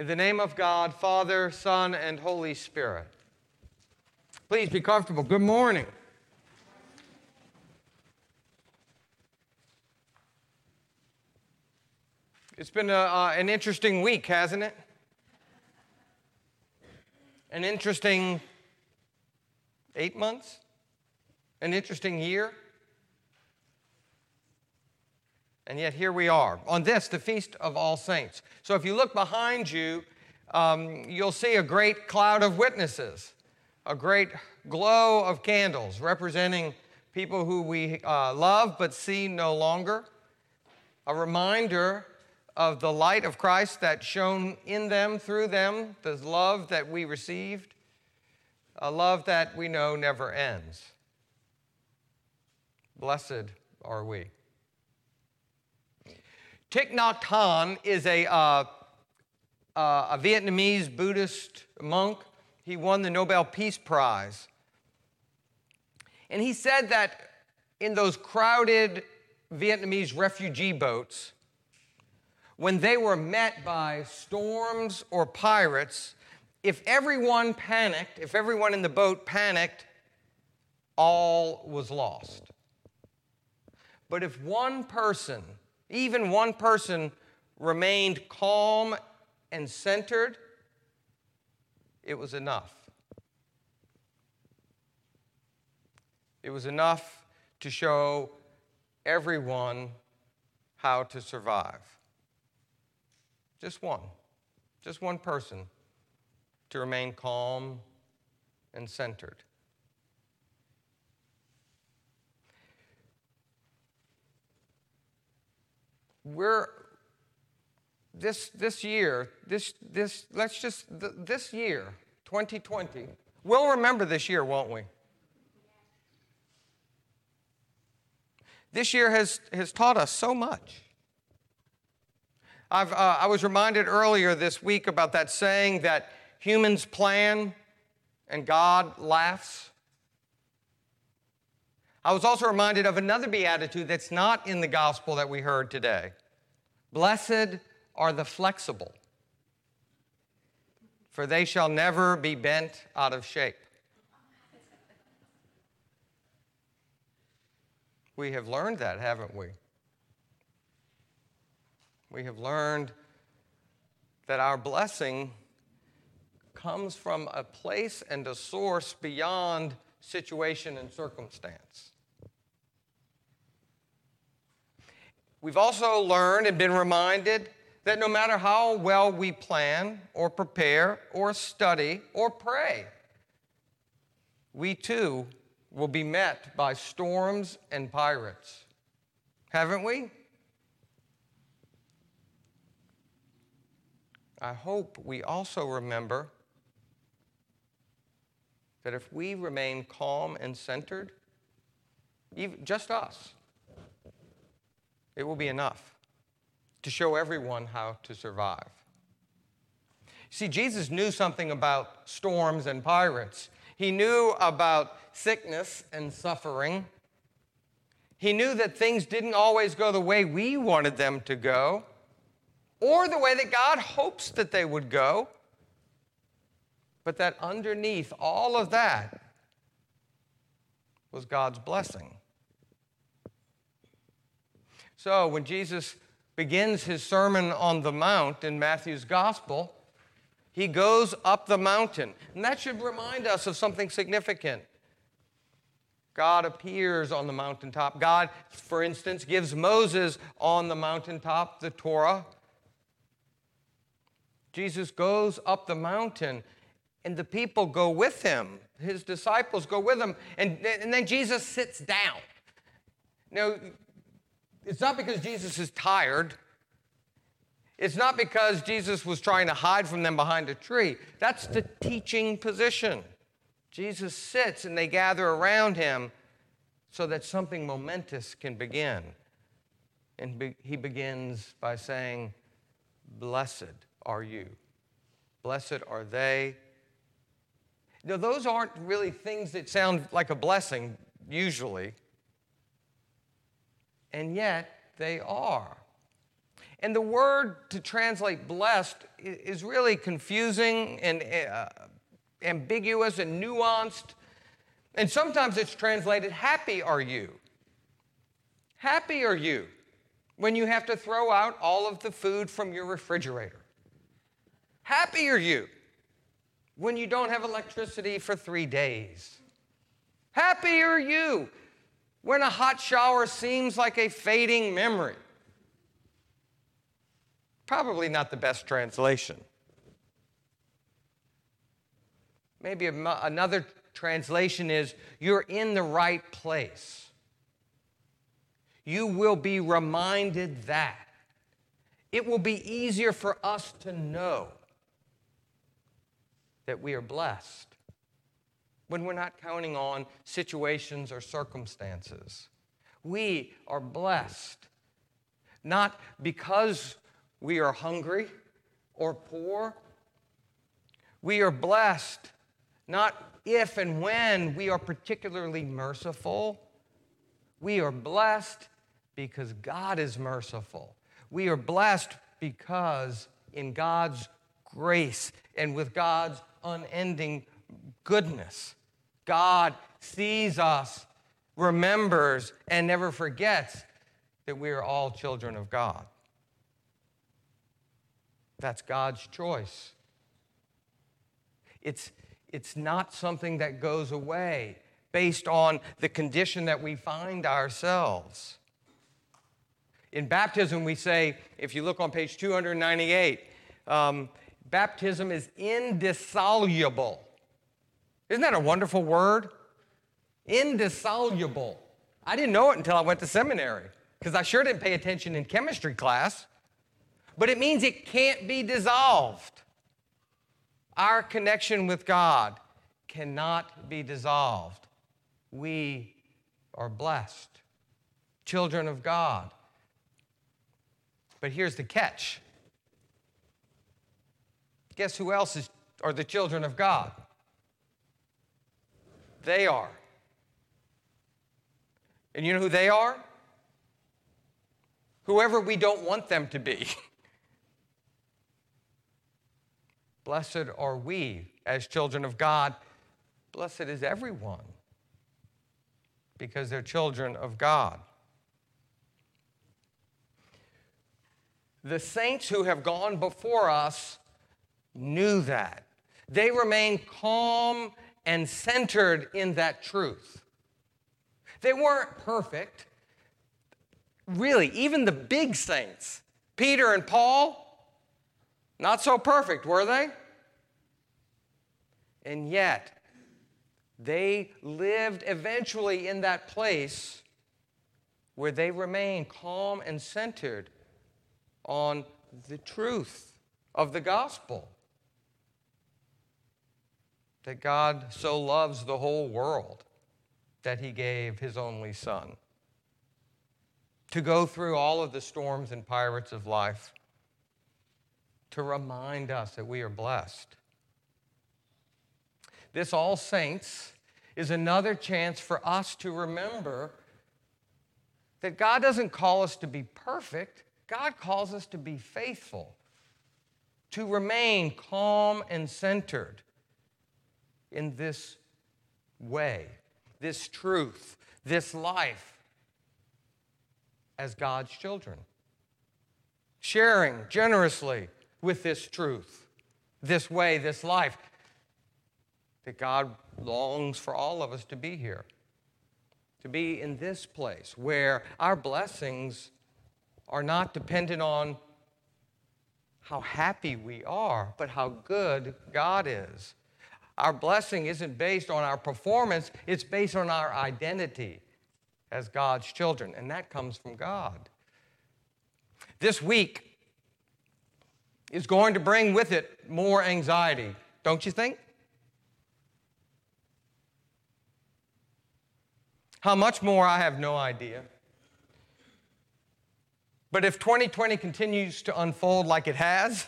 In the name of God, Father, Son, and Holy Spirit. Please be comfortable. Good morning. It's been a, uh, an interesting week, hasn't it? An interesting eight months? An interesting year? And yet here we are on this, the Feast of All Saints. So if you look behind you, um, you'll see a great cloud of witnesses, a great glow of candles representing people who we uh, love but see no longer, a reminder of the light of Christ that shone in them, through them, the love that we received, a love that we know never ends. Blessed are we. Thich Nhat Hanh is a, uh, uh, a Vietnamese Buddhist monk. He won the Nobel Peace Prize. And he said that in those crowded Vietnamese refugee boats, when they were met by storms or pirates, if everyone panicked, if everyone in the boat panicked, all was lost. But if one person even one person remained calm and centered, it was enough. It was enough to show everyone how to survive. Just one, just one person to remain calm and centered. We're this this year, this this let's just this year, 2020. We'll remember this year, won't we? This year has, has taught us so much. I've, uh, I was reminded earlier this week about that saying that humans plan and God laughs. I was also reminded of another beatitude that's not in the gospel that we heard today. Blessed are the flexible, for they shall never be bent out of shape. We have learned that, haven't we? We have learned that our blessing comes from a place and a source beyond situation and circumstance. We've also learned and been reminded that no matter how well we plan or prepare or study or pray, we too will be met by storms and pirates. Haven't we? I hope we also remember that if we remain calm and centered, even just us, it will be enough to show everyone how to survive. See, Jesus knew something about storms and pirates. He knew about sickness and suffering. He knew that things didn't always go the way we wanted them to go or the way that God hopes that they would go. But that underneath all of that was God's blessing. So when Jesus begins his Sermon on the Mount in Matthew's Gospel, he goes up the mountain. And that should remind us of something significant. God appears on the mountaintop. God, for instance, gives Moses on the mountaintop the Torah. Jesus goes up the mountain, and the people go with him. His disciples go with him, and, and then Jesus sits down. Now, it's not because Jesus is tired. It's not because Jesus was trying to hide from them behind a tree. That's the teaching position. Jesus sits and they gather around him so that something momentous can begin. And be- he begins by saying, Blessed are you. Blessed are they. Now, those aren't really things that sound like a blessing, usually and yet they are. And the word to translate blessed is really confusing and uh, ambiguous and nuanced. And sometimes it's translated, Happy are you. Happy are you when you have to throw out all of the food from your refrigerator. Happy are you when you don't have electricity for three days. Happy are you when a hot shower seems like a fading memory. Probably not the best translation. Maybe another translation is you're in the right place. You will be reminded that. It will be easier for us to know that we are blessed when we're not counting on situations or circumstances. We are blessed not because we are hungry or poor. We are blessed not if and when we are particularly merciful. We are blessed because God is merciful. We are blessed because in God's grace and with God's unending goodness, God sees us, remembers, and never forgets that we are all children of God. That's God's choice. It's, it's not something that goes away based on the condition that we find ourselves. In baptism, we say, if you look on page 298, um, baptism is indissoluble. Isn't that a wonderful word? Indissoluble. I didn't know it until I went to seminary because I sure didn't pay attention in chemistry class but it means it can't be dissolved. Our connection with God cannot be dissolved. We are blessed, children of God. But here's the catch guess who else is, are the children of God? They are. And you know who they are? Whoever we don't want them to be. Blessed are we as children of God. Blessed is everyone because they're children of God. The saints who have gone before us knew that. They remained calm and centered in that truth. They weren't perfect. Really, even the big saints, Peter and Paul, not so perfect, were they? And yet, they lived eventually in that place where they remained calm and centered on the truth of the gospel. That God so loves the whole world that he gave his only son to go through all of the storms and pirates of life to remind us that we are blessed. This All Saints is another chance for us to remember that God doesn't call us to be perfect, God calls us to be faithful, to remain calm and centered in this way, this truth, this life as God's children. Sharing generously with this truth, this way, this life, that God longs for all of us to be here, to be in this place where our blessings are not dependent on how happy we are, but how good God is. Our blessing isn't based on our performance, it's based on our identity as God's children, and that comes from God. This week, is going to bring with it more anxiety, don't you think? How much more, I have no idea. But if 2020 continues to unfold like it has,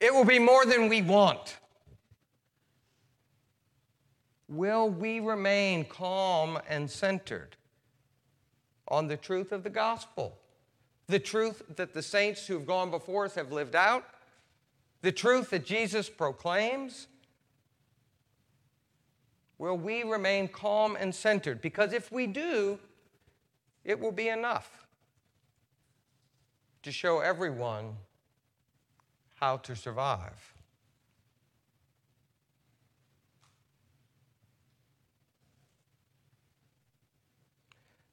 it will be more than we want. Will we remain calm and centered on the truth of the gospel? the truth that the saints who've gone before us have lived out, the truth that Jesus proclaims, will we remain calm and centered? Because if we do, it will be enough to show everyone how to survive.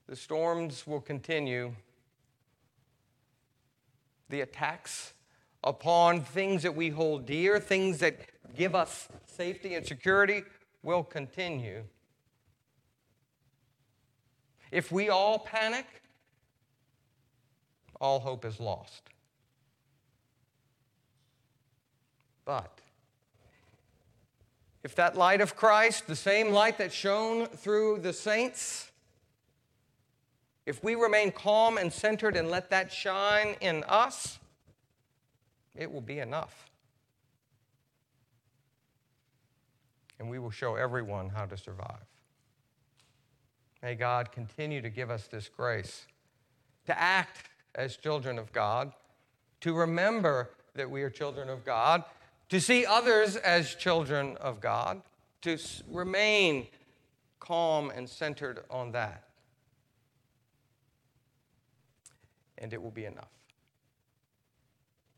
The storms will continue. The attacks upon things that we hold dear, things that give us safety and security, will continue. If we all panic, all hope is lost. But if that light of Christ, the same light that shone through the saints, if we remain calm and centered and let that shine in us, it will be enough. And we will show everyone how to survive. May God continue to give us this grace to act as children of God, to remember that we are children of God, to see others as children of God, to remain calm and centered on that. And it will be enough.